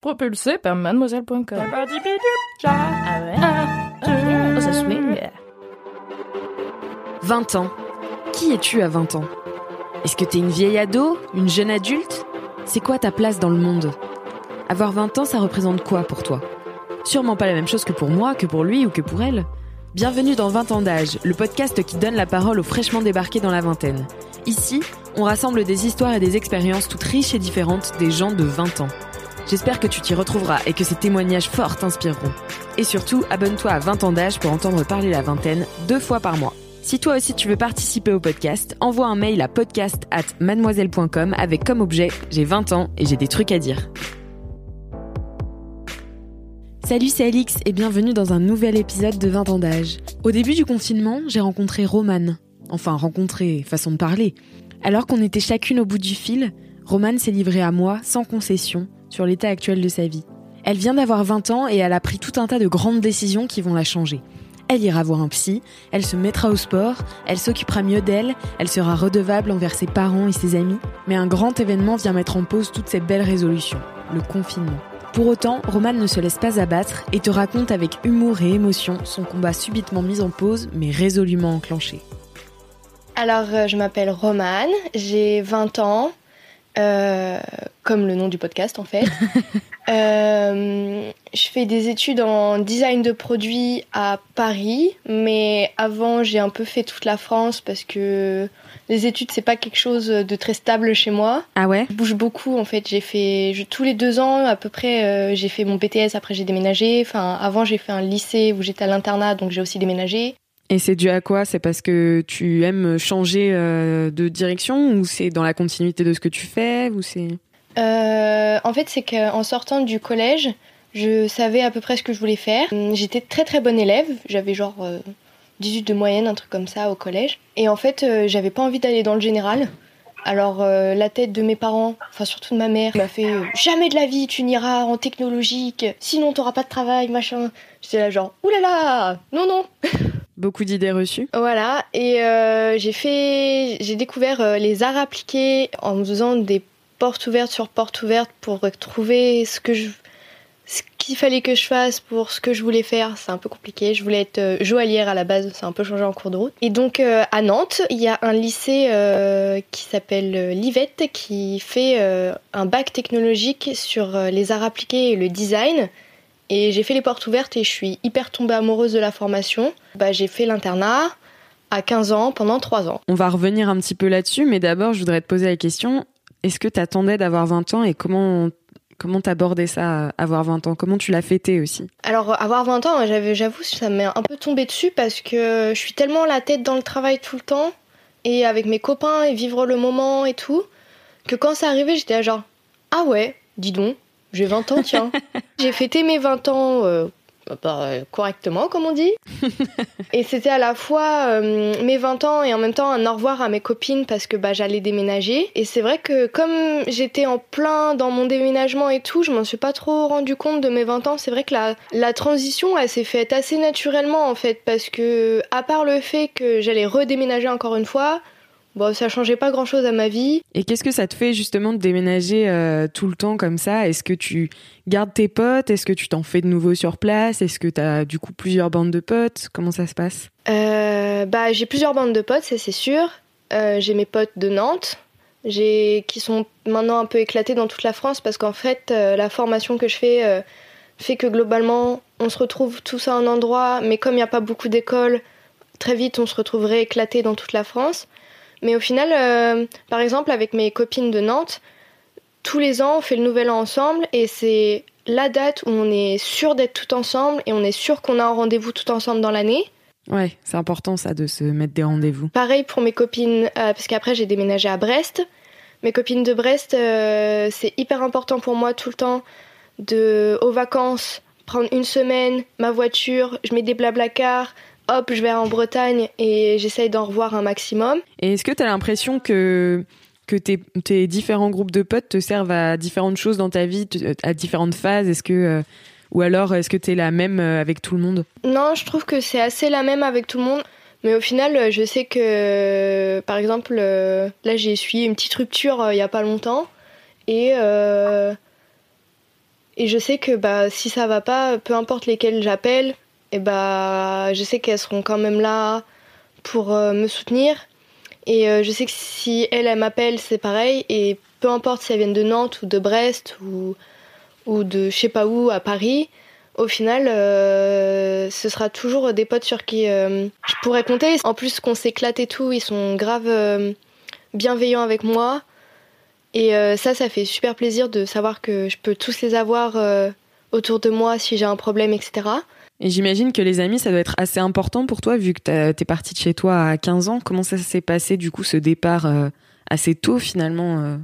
Propulsé par mademoiselle.com. Ah ouais? Oh, ça swing. 20 ans. Qui es-tu à 20 ans? Est-ce que t'es une vieille ado? Une jeune adulte? C'est quoi ta place dans le monde? Avoir 20 ans, ça représente quoi pour toi? Sûrement pas la même chose que pour moi, que pour lui ou que pour elle. Bienvenue dans 20 ans d'âge, le podcast qui donne la parole aux fraîchement débarqués dans la vingtaine. Ici, on rassemble des histoires et des expériences toutes riches et différentes des gens de 20 ans. J'espère que tu t'y retrouveras et que ces témoignages forts t'inspireront. Et surtout, abonne-toi à 20 ans d'âge pour entendre parler la vingtaine deux fois par mois. Si toi aussi tu veux participer au podcast, envoie un mail à podcast at mademoiselle.com avec comme objet J'ai 20 ans et j'ai des trucs à dire. Salut, c'est Alix et bienvenue dans un nouvel épisode de 20 ans d'âge. Au début du confinement, j'ai rencontré Romane. Enfin, rencontré, façon de parler. Alors qu'on était chacune au bout du fil, Romane s'est livrée à moi, sans concession, sur l'état actuel de sa vie. Elle vient d'avoir 20 ans et elle a pris tout un tas de grandes décisions qui vont la changer. Elle ira voir un psy, elle se mettra au sport, elle s'occupera mieux d'elle, elle sera redevable envers ses parents et ses amis. Mais un grand événement vient mettre en pause toutes ces belles résolutions, le confinement. Pour autant, Romane ne se laisse pas abattre et te raconte avec humour et émotion son combat subitement mis en pause mais résolument enclenché. Alors, euh, je m'appelle Romane, j'ai 20 ans, euh, comme le nom du podcast en fait. euh, je fais des études en design de produits à Paris, mais avant j'ai un peu fait toute la France parce que les études c'est pas quelque chose de très stable chez moi. Ah ouais? Je bouge beaucoup en fait. J'ai fait je- tous les deux ans à peu près. euh, j'ai fait mon BTS. Après j'ai déménagé. Enfin avant j'ai fait un lycée où j'étais à l'internat donc j'ai aussi déménagé. Et c'est dû à quoi? C'est parce que tu aimes changer euh, de direction ou c'est dans la continuité de ce que tu fais ou c'est? Euh, en fait, c'est qu'en sortant du collège, je savais à peu près ce que je voulais faire. Hum, J'étais très très bonne élève, j'avais genre euh, 18 de moyenne, un truc comme ça au collège. Et en fait, euh, j'avais pas envie d'aller dans le général. Alors euh, la tête de mes parents, enfin surtout de ma mère, m'a fait euh, jamais de la vie tu n'iras en technologique, sinon t'auras pas de travail, machin. J'étais là genre oulala, non non. beaucoup d'idées reçues Voilà, et euh, j'ai fait, j'ai découvert les arts appliqués en faisant des portes ouvertes sur portes ouvertes pour trouver ce que je, ce qu'il fallait que je fasse pour ce que je voulais faire. C'est un peu compliqué. Je voulais être euh, joaillière à la base, c'est un peu changé en cours de route. Et donc euh, à Nantes, il y a un lycée euh, qui s'appelle Livette qui fait un bac technologique sur les arts appliqués et le design. Et j'ai fait les portes ouvertes et je suis hyper tombée amoureuse de la formation. Bah, j'ai fait l'internat à 15 ans pendant 3 ans. On va revenir un petit peu là-dessus, mais d'abord, je voudrais te poser la question est-ce que t'attendais d'avoir 20 ans et comment comment t'abordais ça, avoir 20 ans? Comment tu l'as fêté aussi? Alors avoir 20 ans, j'avais- j'avoue, ça m'est un peu tombé dessus parce que je suis tellement la tête dans le travail tout le temps et avec mes copains et vivre le moment et tout, que quand ça arrivait, j'étais genre ah ouais, dis donc, j'ai 20 ans, tiens. j'ai fêté mes 20 ans euh, bah, euh, correctement, comme on dit. et c'était à la fois euh, mes 20 ans et en même temps un au revoir à mes copines parce que bah, j'allais déménager. Et c'est vrai que comme j'étais en plein dans mon déménagement et tout, je m'en suis pas trop rendu compte de mes 20 ans. C'est vrai que la, la transition, elle s'est faite assez naturellement en fait parce que à part le fait que j'allais redéménager encore une fois, bon, ça changeait pas grand chose à ma vie. Et qu'est-ce que ça te fait justement de déménager euh, tout le temps comme ça? Est-ce que tu gardes tes potes? Est-ce que tu t'en fais de nouveaux sur place? Est-ce que t'as du coup plusieurs bandes de potes? Comment ça se passe? Euh, bah, j'ai plusieurs bandes de potes, ça c'est sûr. Euh, j'ai mes potes de Nantes, j'ai qui sont maintenant un peu éclatés dans toute la France parce qu'en fait, la formation que je fais fait que globalement, on se retrouve tous à un endroit, mais comme il n'y a pas beaucoup d'écoles, très vite on se retrouverait éclatés dans toute la France. Mais au final, euh, par exemple, avec mes copines de Nantes, tous les ans, on fait le nouvel an ensemble et c'est la date où on est sûr d'être tout ensemble et on est sûr qu'on a un rendez-vous tout ensemble dans l'année. Ouais, c'est important ça de se mettre des rendez-vous. Pareil pour mes copines, euh, parce qu'après j'ai déménagé à Brest. Mes copines de Brest, euh, c'est hyper important pour moi tout le temps de, aux vacances, prendre une semaine, ma voiture, je mets des cars, hop, je vais en Bretagne et j'essaye d'en revoir un maximum. Et est-ce que tu as l'impression que que tes, tes, différents groupes de potes te servent à différentes choses dans ta vie, à différentes phases? Est-ce que euh, ou alors est-ce que tu es la même euh, avec tout le monde? Non, je trouve que c'est assez la même avec tout le monde. Mais au final, je sais que, par exemple, là, j'ai essuyé une petite rupture il y a pas longtemps. Et, et je sais que bah, si ça va pas, peu importe lesquels j'appelle, et bah, je sais qu'elles seront quand même là pour euh, me soutenir. Et euh, je sais que si elles, elles m'appellent, c'est pareil. Et peu importe si elles viennent de Nantes ou de Brest ou, ou de je sais pas où, à Paris, au final, euh, ce sera toujours des potes sur qui je pourrais compter. En plus qu'on s'éclate et tout, ils sont grave bienveillants avec moi. Et ça, ça fait super plaisir de savoir que je peux tous les avoir autour de moi si j'ai un problème, etc. Et j'imagine que les amis, ça doit être assez important pour toi, vu que t'es partie de chez toi à 15 ans. Comment ça s'est passé, du coup, ce départ euh, assez tôt, finalement, euh,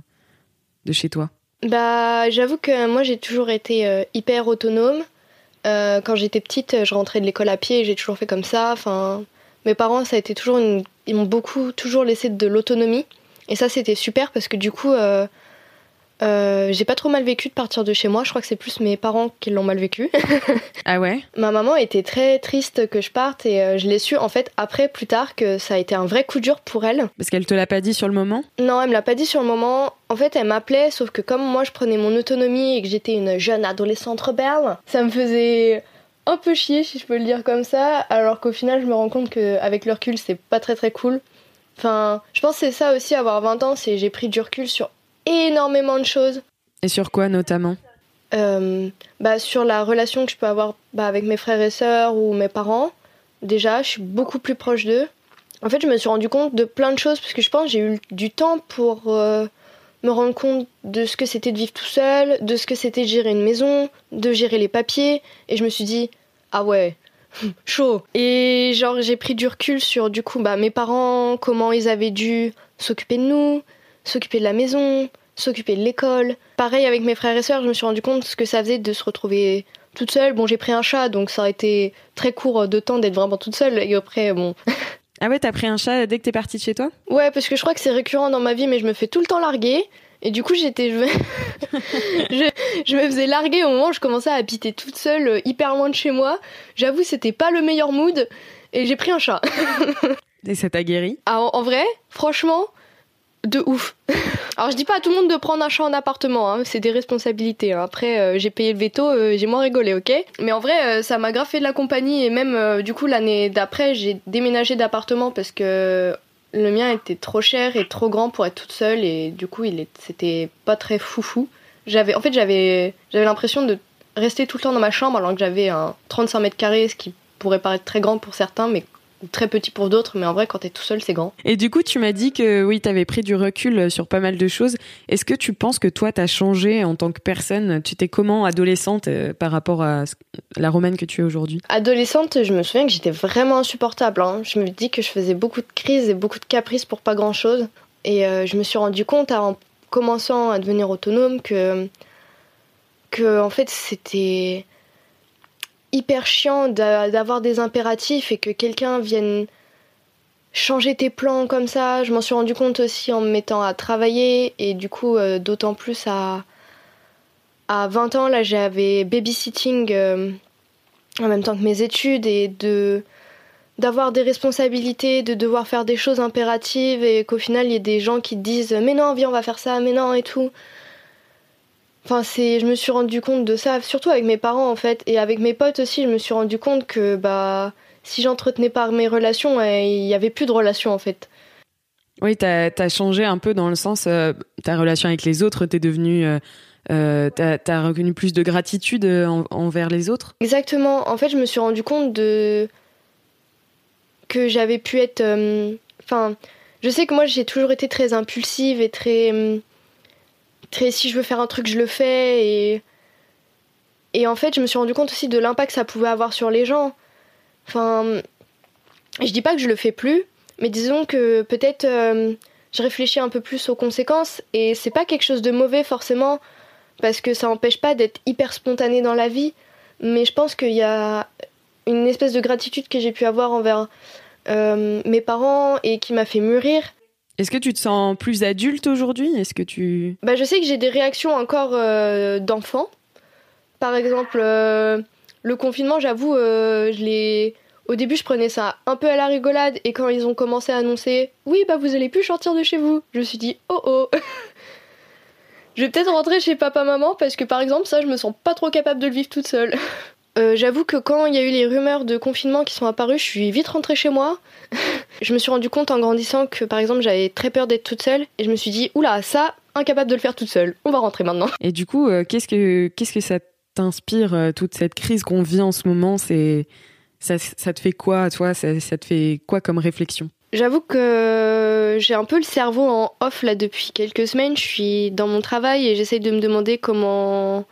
de chez toi? Bah, j'avoue que moi, j'ai toujours été euh, hyper autonome. quand j'étais petite, je rentrais de l'école à pied j'ai toujours fait comme ça. Enfin, mes parents, ça a été toujours Ils m'ont beaucoup, toujours laissé de l'autonomie. Et ça, c'était super parce que du coup, euh, j'ai pas trop mal vécu de partir de chez moi. Je crois que c'est plus mes parents qui l'ont mal vécu. ah ouais? Ma maman était très triste que je parte et euh, je l'ai su en fait après, plus tard, que ça a été un vrai coup dur pour elle. Parce qu'elle te l'a pas dit sur le moment? Non, elle me l'a pas dit sur le moment. En fait, elle m'appelait, sauf que comme moi je prenais mon autonomie et que j'étais une jeune adolescente rebelle, ça me faisait un peu chier, si je peux le dire comme ça. Alors qu'au final, je me rends compte qu'avec le recul, c'est pas très très cool. Enfin, je pense que c'est ça aussi, avoir 20 ans, c'est j'ai pris du recul sur énormément de choses. Et sur quoi notamment euh, bah, Sur la relation que je peux avoir bah, avec mes frères et sœurs ou mes parents. Déjà, je suis beaucoup plus proche d'eux. En fait, je me suis rendu compte de plein de choses parce que je pense que j'ai eu du temps pour euh, me rendre compte de ce que c'était de vivre tout seul, de ce que c'était de gérer une maison, de gérer les papiers. Et je me suis dit, ah ouais, chaud. Et genre, j'ai pris du recul sur du coup bah, mes parents, comment ils avaient dû s'occuper de nous, s'occuper de la maison, s'occuper de l'école. Pareil avec mes frères et sœurs, je me suis rendu compte ce que ça faisait de se retrouver toute seule. Bon, j'ai pris un chat, donc ça a été très court de temps d'être vraiment toute seule. Et après, bon. ah ouais, t'as pris un chat dès que t'es partie de chez toi? Ouais, parce que je crois que c'est récurrent dans ma vie, mais je me fais tout le temps larguer. Et du coup, j'étais, je... je, me faisais larguer au moment où je commençais à habiter toute seule, euh, hyper loin de chez moi. J'avoue, c'était pas le meilleur mood. Et j'ai pris un chat. et ça t'a guéri? Ah, en vrai, franchement, de ouf. Alors je dis pas à tout le monde de prendre un chat en appartement, hein, c'est des responsabilités. Hein. Après euh, j'ai payé le veto, euh, j'ai moins rigolé, ok? Mais en vrai euh, ça m'a fait de la compagnie et même du coup l'année d'après j'ai déménagé d'appartement parce que le mien était trop cher et trop grand pour être toute seule et du coup il c'était pas très foufou. J'avais en fait j'avais j'avais l'impression de rester tout le temps dans ma chambre alors que j'avais un 35 mètres carrés, ce qui pourrait paraître très grand pour certains, mais très petit pour d'autres, mais en vrai, quand t'es tout seul, c'est grand. Et du coup, tu m'as dit que oui, t'avais pris du recul euh, sur pas mal de choses. Est-ce que tu penses que toi, t'as changé en tant que personne? Tu t'es comment adolescente euh, par rapport à la romaine que tu es aujourd'hui? Adolescente, je me souviens que j'étais vraiment insupportable. Hein. Je me dis que je faisais beaucoup de crises et beaucoup de caprices pour pas grand-chose. Et euh, je me suis rendu compte en commençant à devenir autonome que, que en fait, c'était hyper chiant d'avoir des impératifs et que quelqu'un vienne changer tes plans comme ça. Je m'en suis rendu compte aussi en me mettant à travailler et du coup euh, d'autant plus à à 20 ans là j'avais babysitting euh, en même temps que mes études et de d'avoir des responsabilités, de devoir faire des choses impératives et qu'au final il y ait des gens qui te disent mais non viens on va faire ça, mais non et tout. Enfin, c'est, je me suis rendu compte de ça, surtout avec mes parents en fait, et avec mes potes aussi. Je me suis rendu compte que bah, si j'entretenais pas mes relations, il y avait plus de relations en fait. Oui, t'as as changé un peu dans le sens, euh, ta relation avec les autres, t'es devenu, euh, euh, t'as as reconnu plus de gratitude envers les autres? Exactement. En fait, je me suis rendu compte de que j'avais pu être, enfin, je sais que moi j'ai toujours été très impulsive et très si je veux faire un truc, je le fais. Et, et en fait, je me suis rendu compte aussi de l'impact que ça pouvait avoir sur les gens. Enfin, je dis pas que je le fais plus, mais disons que peut-être euh, je réfléchis un peu plus aux conséquences et c'est pas quelque chose de mauvais forcément parce que ça n'empêche pas d'être hyper spontané dans la vie. Mais je pense qu'il y a une espèce de gratitude que j'ai pu avoir envers euh, mes parents et qui m'a fait mûrir. Est-ce que tu te sens plus adulte aujourd'hui? Est-ce que tu bah, je sais que j'ai des réactions encore euh, d'enfant. Par exemple, euh, le confinement, j'avoue, je l'ai au début, je prenais ça un peu à la rigolade et quand ils ont commencé à annoncer "Oui, bah vous allez plus sortir de chez vous." Je me suis dit "Oh oh." je vais peut-être rentrer chez papa maman parce que par exemple, ça je me sens pas trop capable de le vivre toute seule. Euh, j'avoue que quand il y a eu les rumeurs de confinement qui sont apparues, je suis vite rentrée chez moi. je me suis rendu compte en grandissant que par exemple j'avais très peur d'être toute seule et je me suis dit oula ça incapable de le faire toute seule. On va rentrer maintenant. Et du coup euh, qu'est-ce que qu'est-ce que ça t'inspire euh, toute cette crise qu'on vit en ce moment? C'est ça, ça, te fait quoi toi? Ça, ça te fait quoi comme réflexion? J'avoue que j'ai un peu le cerveau en off là depuis quelques semaines. Je suis dans mon travail et j'essaye de me demander comment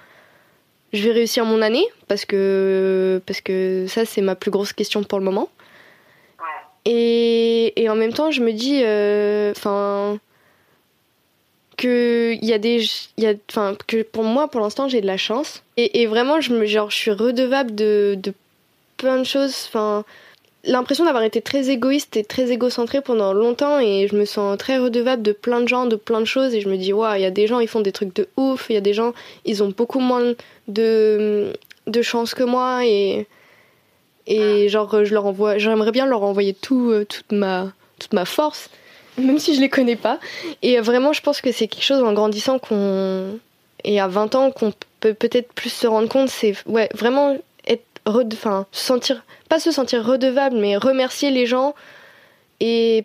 je vais réussir mon année parce que, parce que ça, c'est ma plus grosse question pour le moment. Et, et en même temps, je me dis, euh, que il y a des, y a, enfin, que pour moi, pour l'instant, j'ai de la chance. Et, et, vraiment, je me, genre, je suis redevable de, de plein de choses. Enfin, l'impression d'avoir été très égoïste et très égocentré pendant longtemps et je me sens très redevable de plein de gens, de plein de choses et je me dis waouh, il y a des gens ils font des trucs de ouf, il y a des gens ils ont beaucoup moins de de chance que moi et et genre je leur envoie j'aimerais bien leur envoyer tout euh, toute ma toute ma force même si je les connais pas. Et vraiment je pense que c'est quelque chose en grandissant qu'on et à 20 ans qu'on peut peut-être plus se rendre compte c'est ouais vraiment sentir pas se sentir redevable, mais remercier les gens et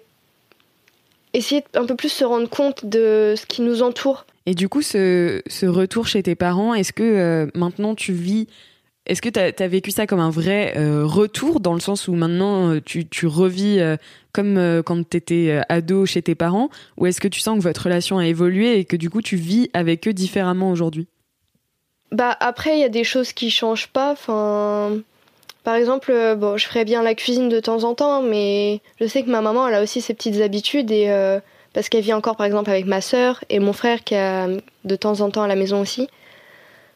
essayer un peu plus se rendre compte de ce qui nous entoure. Et du coup, ce, ce retour chez tes parents, est-ce que euh, maintenant tu vis est-ce que tu as, vécu ça comme un vrai euh, retour, dans le sens où maintenant euh, tu, tu revis comme quand tu étais ado chez tes parents, ou est-ce que tu sens que votre relation a évolué et que du coup tu vis avec eux différemment aujourd'hui? Bah après, il y a des choses qui changent pas. Enfin, par exemple, euh, bon, je ferais bien la cuisine de temps en temps, mais je sais que ma maman, elle a aussi ses petites habitudes et euh, parce qu'elle vit encore, par exemple, avec ma sœur et mon frère qui a de temps en temps à la maison aussi.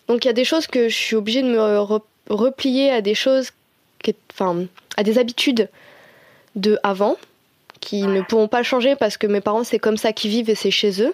Donc il y a des choses que je suis obligée de me replier à des choses, enfin, à des habitudes de avant qui ne pourront pas changer parce que mes parents c'est comme ça qu'ils vivent et c'est chez eux.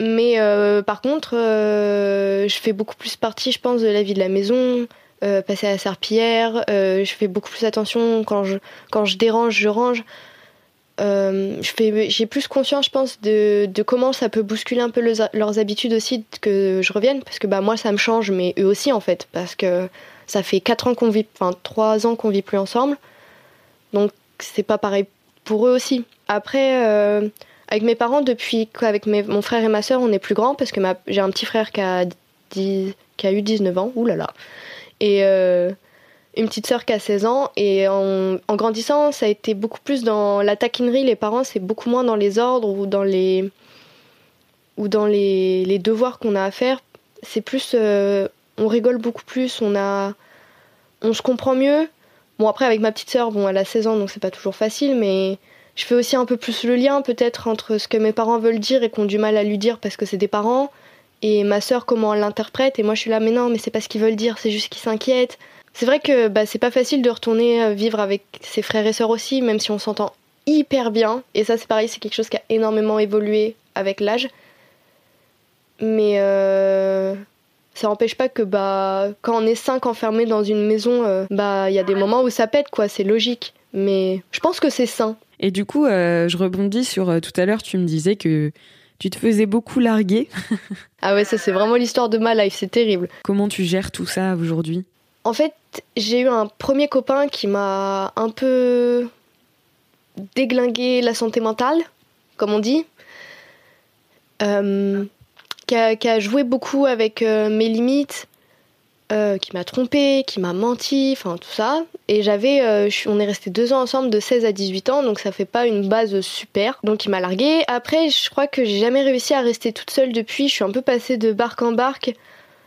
Mais euh, par contre, euh, je fais beaucoup plus partie, je pense, de la vie de la maison, euh, passer à la serpillière. je fais beaucoup plus attention quand je, quand je dérange, je range. j'ai plus conscience, je pense, de, de, comment ça peut bousculer un peu leurs habitudes aussi que je revienne. Parce que bah, moi, ça me change, mais eux aussi, en fait. Parce que ça fait 4 ans qu'on vit, enfin 3 ans qu'on vit plus ensemble. Donc, c'est pas pareil pour eux aussi. Après avec mes parents, depuis qu'avec mon frère et ma soeur, on est plus grands, parce que j'ai un petit frère qui a, qui a eu 19 ans, oulala, et euh, une petite soeur qui a 16 ans. Et en, grandissant, ça a été beaucoup plus dans la taquinerie. Les parents, c'est beaucoup moins dans les ordres ou dans les, ou dans les, les devoirs qu'on a à faire. C'est plus. Euh, on rigole beaucoup plus, on, a, on se comprend mieux. Bon, après, avec ma petite soeur, bon, elle a 16 ans, donc c'est pas toujours facile, mais je fais aussi un peu plus le lien peut-être entre ce que mes parents veulent dire et qu'on du mal à lui dire parce que c'est des parents. Et ma sœur comment elle l'interprète. Et moi je suis là mais non mais c'est pas ce qu'ils veulent dire c'est juste qu'ils s'inquiètent. C'est vrai que bah, c'est pas facile de retourner euh, vivre avec ses frères et sœurs aussi même si on s'entend hyper bien. Et ça c'est pareil c'est quelque chose qui a énormément évolué avec l'âge. Mais euh, ça n'empêche pas que bah quand on est cinq enfermés dans une maison euh, bah il y a des moments où ça pète quoi. C'est logique. Mais je pense que c'est sain et du coup, euh, je rebondis sur euh, tout à l'heure, tu me disais que tu te faisais beaucoup larguer. ah ouais, ça c'est vraiment l'histoire de ma life, c'est terrible. Comment tu gères tout ça aujourd'hui? En fait, j'ai eu un premier copain qui m'a un peu déglingué la santé mentale, comme on dit. Euh, qui, a, joué beaucoup avec euh, mes limites, euh, qui m'a trompé, qui m'a menti, enfin tout ça. Et j'avais, on est resté deux ans ensemble de 16 à 18 ans, donc ça fait pas une base super. Donc il m'a largué. Après, je crois que j'ai jamais réussi à rester toute seule depuis. Je suis un peu passée de barque en barque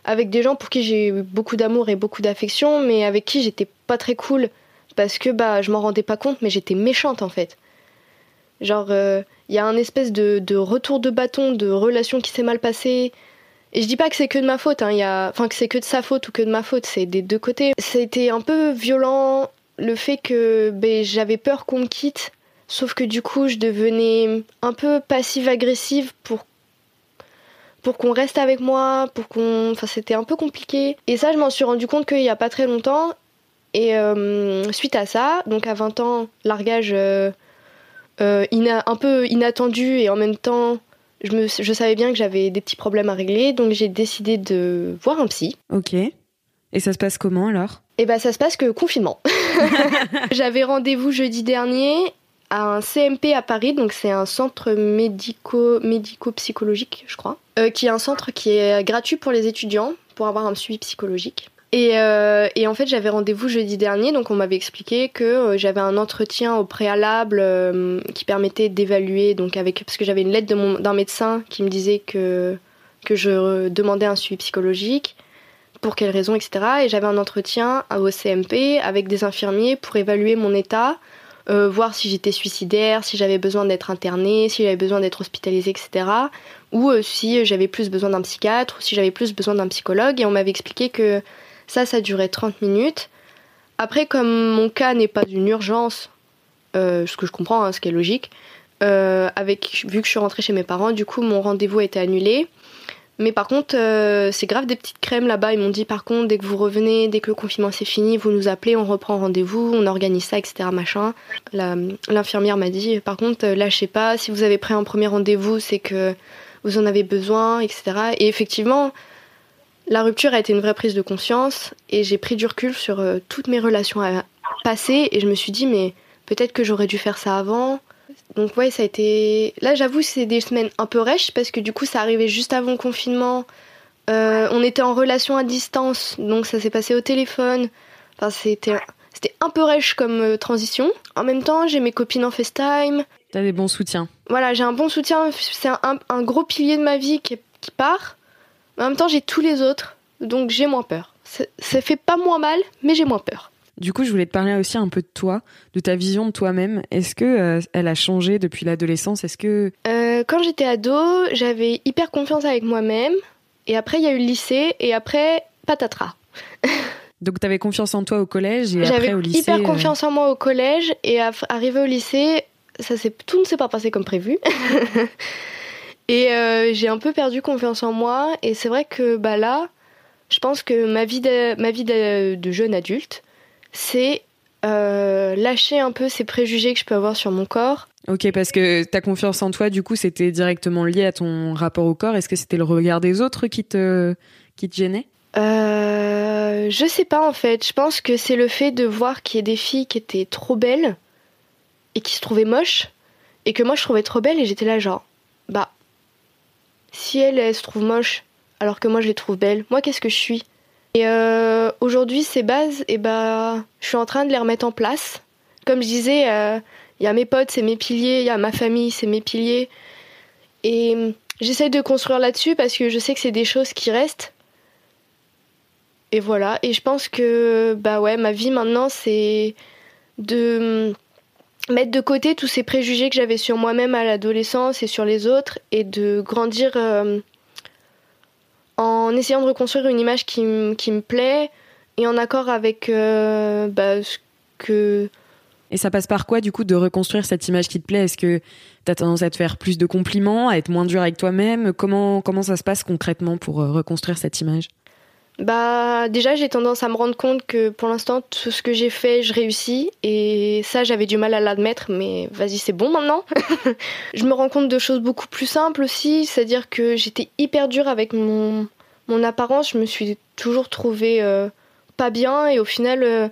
avec des gens pour qui j'ai eu beaucoup d'amour et beaucoup d'affection, mais avec qui j'étais pas très cool parce que bah je m'en rendais pas compte, mais j'étais méchante en fait. Genre, il euh, y a un espèce de, retour de bâton, de relation qui s'est mal passée. Et je dis pas que c'est que de ma faute, hein, y a... enfin que c'est que de sa faute ou que de ma faute, c'est des deux côtés. Été un peu violent le fait que ben, j'avais peur qu'on me quitte, sauf que du coup je devenais un peu passive-agressive pour pour qu'on reste avec moi, pour qu'on. Enfin, c'était un peu compliqué. Et ça, je m'en suis rendu compte qu'il n'y a pas très longtemps. Et euh, suite à ça, donc à 20 ans, largage euh, euh, un peu inattendu et en même temps, je, me, je savais bien que j'avais des petits problèmes à régler, donc j'ai décidé de voir un psy. Ok. Et ça se passe comment alors? Eh ben ça se passe que confinement. j'avais rendez-vous jeudi dernier à un CMP à Paris, donc c'est un centre médico, médico-psychologique, je crois, euh, qui est un centre qui est gratuit pour les étudiants pour avoir un suivi psychologique. Et, euh, et en fait, j'avais rendez-vous jeudi dernier, donc on m'avait expliqué que euh, j'avais un entretien au préalable qui permettait d'évaluer, donc avec parce que j'avais une lettre d'un médecin qui me disait que que je demandais un suivi psychologique, pour quelles raisons, etc. Et j'avais un entretien au CMP avec des infirmiers pour évaluer mon état euh, voir si j'étais suicidaire, si j'avais besoin d'être internée, si j'avais besoin d'être hospitalisée, etc. Ou euh, si j'avais plus besoin d'un psychiatre, ou si j'avais plus besoin d'un psychologue. Et on m'avait expliqué que ça, ça durait 30 minutes. Après, comme mon cas n'est pas une urgence, euh, ce que je comprends, hein, ce qui est logique, avec, vu que je suis rentrée chez mes parents, du coup, mon rendez-vous a été annulé. Mais par contre, euh, c'est grave des petites crèmes là-bas. Ils m'ont dit par contre, dès que vous revenez, dès que le confinement c'est fini, vous nous appelez, on reprend rendez-vous, on organise ça, etc. Machin. L'infirmière m'a dit par contre, euh, lâchez pas. Si vous avez pris un premier rendez-vous, c'est que vous en avez besoin, etc. Et effectivement, la rupture a été une vraie prise de conscience et j'ai pris du recul sur euh, toutes mes relations passées et je me suis dit mais peut-être que j'aurais dû faire ça avant donc ouais, ça a été... Là, j'avoue, c'est des semaines un peu rêches parce que du coup, ça arrivait juste avant le confinement. Euh, on était en relation à distance, donc ça s'est passé au téléphone. Enfin, c'était c'était un peu rêche comme euh, transition. En même temps, j'ai mes copines en FaceTime. T'as des bons soutiens. Voilà, j'ai un bon soutien. C'est un, gros pilier de ma vie qui, qui part. En même temps, j'ai tous les autres, donc j'ai moins peur. Ça fait pas moins mal, mais j'ai moins peur. Du coup, je voulais te parler aussi un peu de toi, de ta vision de toi-même. Est-ce que euh, elle a changé depuis l'adolescence? Est-ce que euh, quand j'étais ado, j'avais hyper confiance avec moi-même. Et après, il y a eu le lycée. Et après, patatras. Donc, tu avais confiance en toi au collège et après au lycée. J'avais hyper euh, confiance en moi au collège. Et arrivé au lycée, ça tout ne s'est pas passé comme prévu. et j'ai un peu perdu confiance en moi. Et c'est vrai que bah là, je pense que ma vie de, ma vie de jeune adulte, c'est euh, lâcher un peu ces préjugés que je peux avoir sur mon corps. Ok, parce que ta confiance en toi, du coup, c'était directement lié à ton rapport au corps. Est-ce que c'était le regard des autres qui te, qui te gênait? Euh, Je sais pas en fait. Je pense que c'est le fait de voir qu'il y a des filles qui étaient trop belles et qui se trouvaient moches et que moi je trouvais trop belles et j'étais là genre, bah, si elles, elles se trouvent moches alors que moi je les trouve belles, moi qu'est-ce que je suis? Et euh, aujourd'hui, ces bases, eh ben, je suis en train de les remettre en place. Comme je disais, il euh, y a mes potes, c'est mes piliers, il y a ma famille, c'est mes piliers. Et euh, j'essaye de construire là-dessus parce que je sais que c'est des choses qui restent. Et voilà. Et je pense que bah ouais, ma vie maintenant, c'est de mettre de côté tous ces préjugés que j'avais sur moi-même à l'adolescence et sur les autres et de grandir en essayant de reconstruire une image qui, me plaît et en accord avec euh, bah, ce que... Et ça passe par quoi du coup de reconstruire cette image qui te plaît? Est-ce que tu as tendance à te faire plus de compliments, à être moins dur avec toi-même? Comment, comment ça se passe concrètement pour euh, reconstruire cette image? Bah déjà j'ai tendance à me rendre compte que pour l'instant tout ce que j'ai fait je réussis. Et ça j'avais du mal à l'admettre mais vas-y c'est bon maintenant. je me rends compte de choses beaucoup plus simples aussi, c'est-à-dire que j'étais hyper dure avec mon, mon apparence, je me suis toujours trouvée euh, pas bien. Et au final, euh,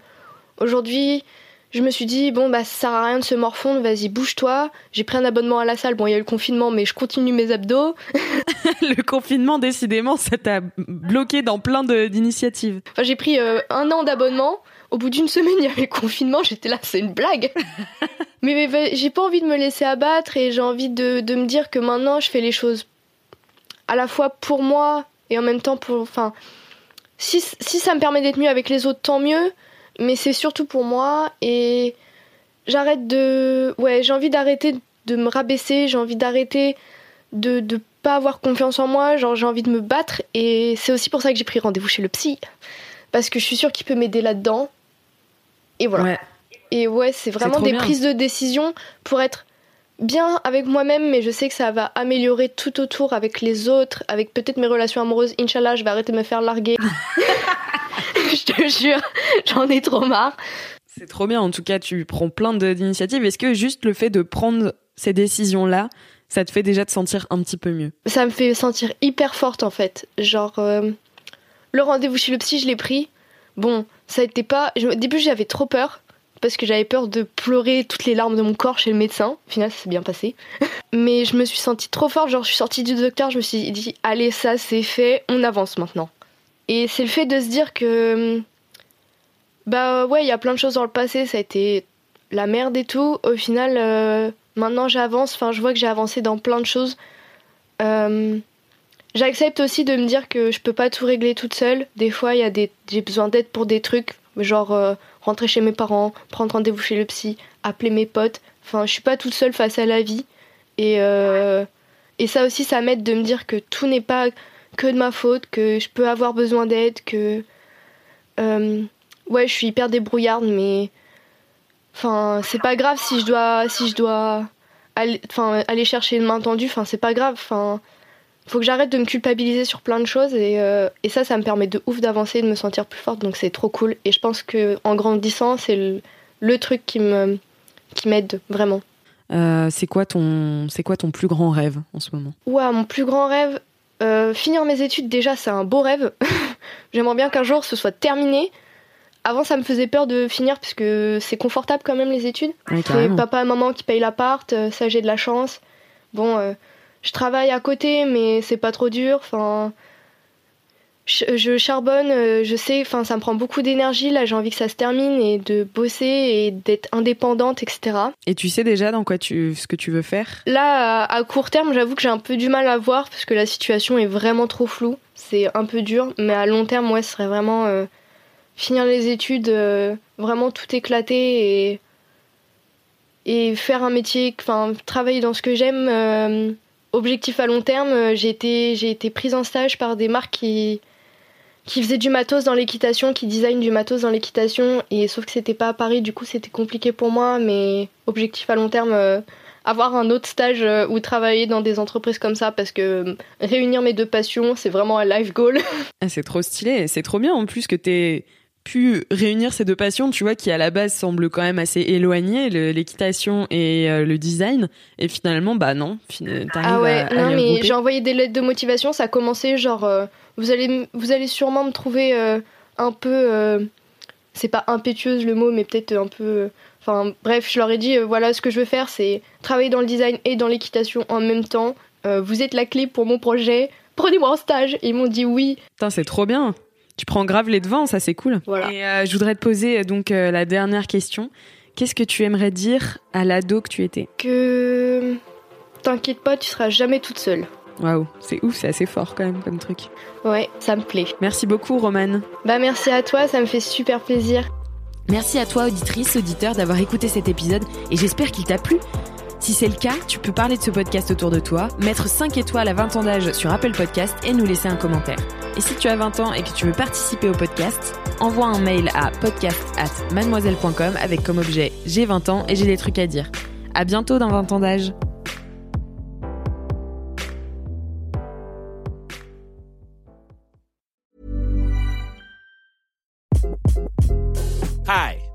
aujourd'hui, je me suis dit, bon, bah, ça sert à rien de se morfondre, vas-y, bouge-toi. J'ai pris un abonnement à la salle. Bon, il y a eu le confinement, mais je continue mes abdos. le confinement, décidément, ça t'a bloqué dans plein d'initiatives. Enfin, j'ai pris euh, un an d'abonnement. Au bout d'une semaine, il y avait le confinement. J'étais là, c'est une blague. mais j'ai pas envie de me laisser abattre et j'ai envie de, de me dire que maintenant, je fais les choses à la fois pour moi et en même temps pour. Enfin, si, si ça me permet d'être mieux avec les autres, tant mieux. Mais c'est surtout pour moi et j'arrête de. Ouais, j'ai envie d'arrêter de me rabaisser. J'ai envie d'arrêter de, de pas avoir confiance en moi. Genre, j'ai envie de me battre et c'est aussi pour ça que j'ai pris rendez-vous chez le psy. Parce que je suis sûre qu'il peut m'aider là-dedans. Et voilà. Ouais. Et ouais, c'est vraiment des bien. prises de décision pour être bien avec moi-même, mais je sais que ça va améliorer tout autour avec les autres, avec peut-être mes relations amoureuses. Inch'Allah, je vais arrêter de me faire larguer. je te jure, j'en ai trop marre. C'est trop bien. En tout cas, tu prends plein d'initiatives. Est-ce que juste le fait de prendre ces décisions-là, ça te fait déjà te sentir un petit peu mieux? Ça me fait sentir hyper forte en fait. Genre, euh, le rendez-vous chez le psy, je l'ai pris. Bon, ça été pas. Au début, j'avais trop peur. Parce que j'avais peur de pleurer toutes les larmes de mon corps chez le médecin. Au final, ça s'est bien passé. Mais je me suis sentie trop forte. Genre, je suis sortie du docteur, je me suis dit, allez, ça, c'est fait, on avance maintenant. Et c'est le fait de se dire que. Bah ouais, il y a plein de choses dans le passé, ça a été la merde et tout. Au final, euh, maintenant j'avance, enfin, je vois que j'ai avancé dans plein de choses. Euh, J'accepte aussi de me dire que je peux pas tout régler toute seule. Des fois, il y a des, j'ai besoin d'aide pour des trucs, genre euh, rentrer chez mes parents, prendre rendez-vous chez le psy, appeler mes potes. Enfin, je suis pas toute seule face à la vie. Et, et ça aussi, ça m'aide de me dire que tout n'est pas que de ma faute, que je peux avoir besoin d'aide, que. euh, ouais, je suis hyper débrouillarde, mais. Enfin, c'est pas grave si je dois, si je dois aller, enfin, aller chercher une main tendue. Enfin, c'est pas grave. Enfin, faut que j'arrête de me culpabiliser sur plein de choses et, euh, et ça, ça me permet de ouf d'avancer et de me sentir plus forte. Donc c'est trop cool. Et je pense que en grandissant, c'est le, le truc qui me, qui m'aide vraiment. Euh, C'est quoi ton, c'est quoi ton plus grand rêve en ce moment? Ouah, mon plus grand rêve, euh, finir mes études déjà, c'est un beau rêve. J'aimerais bien qu'un jour ce soit terminé. Avant, ça me faisait peur de finir parce que c'est confortable quand même les études. Ouais, C'est papa et maman qui payent l'appart, euh, ça j'ai de la chance. Bon, euh, je travaille à côté, mais c'est pas trop dur. Enfin, je, je charbonne, euh, je sais, enfin, ça me prend beaucoup d'énergie. Là, j'ai envie que ça se termine et de bosser et d'être indépendante, etc. Et tu sais déjà dans quoi tu, ce que tu veux faire? Là, à, à court terme, j'avoue que j'ai un peu du mal à voir parce que la situation est vraiment trop floue. C'est un peu dur, mais à long terme, ouais, ce serait vraiment euh, finir les études, euh, vraiment tout éclater et, et faire un métier, enfin, travailler dans ce que j'aime. euh, objectif à long terme, euh, j'ai été, j'ai été prise en stage par des marques qui, qui faisaient du matos dans l'équitation, qui designent du matos dans l'équitation, et sauf que c'était pas à Paris, du coup c'était compliqué pour moi, mais objectif à long terme, euh, avoir un autre stage euh, ou travailler dans des entreprises comme ça, parce que euh, réunir mes deux passions, c'est vraiment un life goal. Ah, C'est trop stylé. C'est trop bien en plus que t'aies pu réunir ces deux passions, tu vois, qui à la base semblent quand même assez éloignées, l'équitation et euh, le design. Et finalement, bah non, t'arrives Ah ouais, à, à non les mais j'ai envoyé des lettres de motivation, ça a commencé genre euh, vous allez vous allez sûrement me trouver euh, un peu euh, c'est pas impétueuse le mot mais peut-être un peu euh, enfin bref, je leur ai dit euh, voilà ce que je veux faire c'est travailler dans le design et dans l'équitation en même temps. Euh, vous êtes la clé pour mon projet. Prenez-moi en stage et ils m'ont dit oui. Putain, c'est trop bien. Tu prends grave les devants, ça c'est cool. Voilà. Et euh, je voudrais te poser euh, donc euh, la dernière question. Qu'est-ce que tu aimerais dire à l'ado que tu étais? Que t'inquiète pas, tu seras jamais toute seule. Waouh, c'est ouf, c'est assez fort quand même comme truc. Ouais, ça me plaît. Merci beaucoup, Romane. Bah merci à toi, ça me fait super plaisir. Merci à toi, auditrice, auditeur, d'avoir écouté cet épisode et j'espère qu'il t'a plu. Si c'est le cas, tu peux parler de ce podcast autour de toi, mettre 5 étoiles à 20 ans d'âge sur Apple Podcast et nous laisser un commentaire. Et si tu as 20 ans et que tu veux participer au podcast, envoie un mail à podcast at mademoiselle.com avec comme objet j'ai 20 ans et j'ai des trucs à dire. À bientôt dans 20 ans d'âge.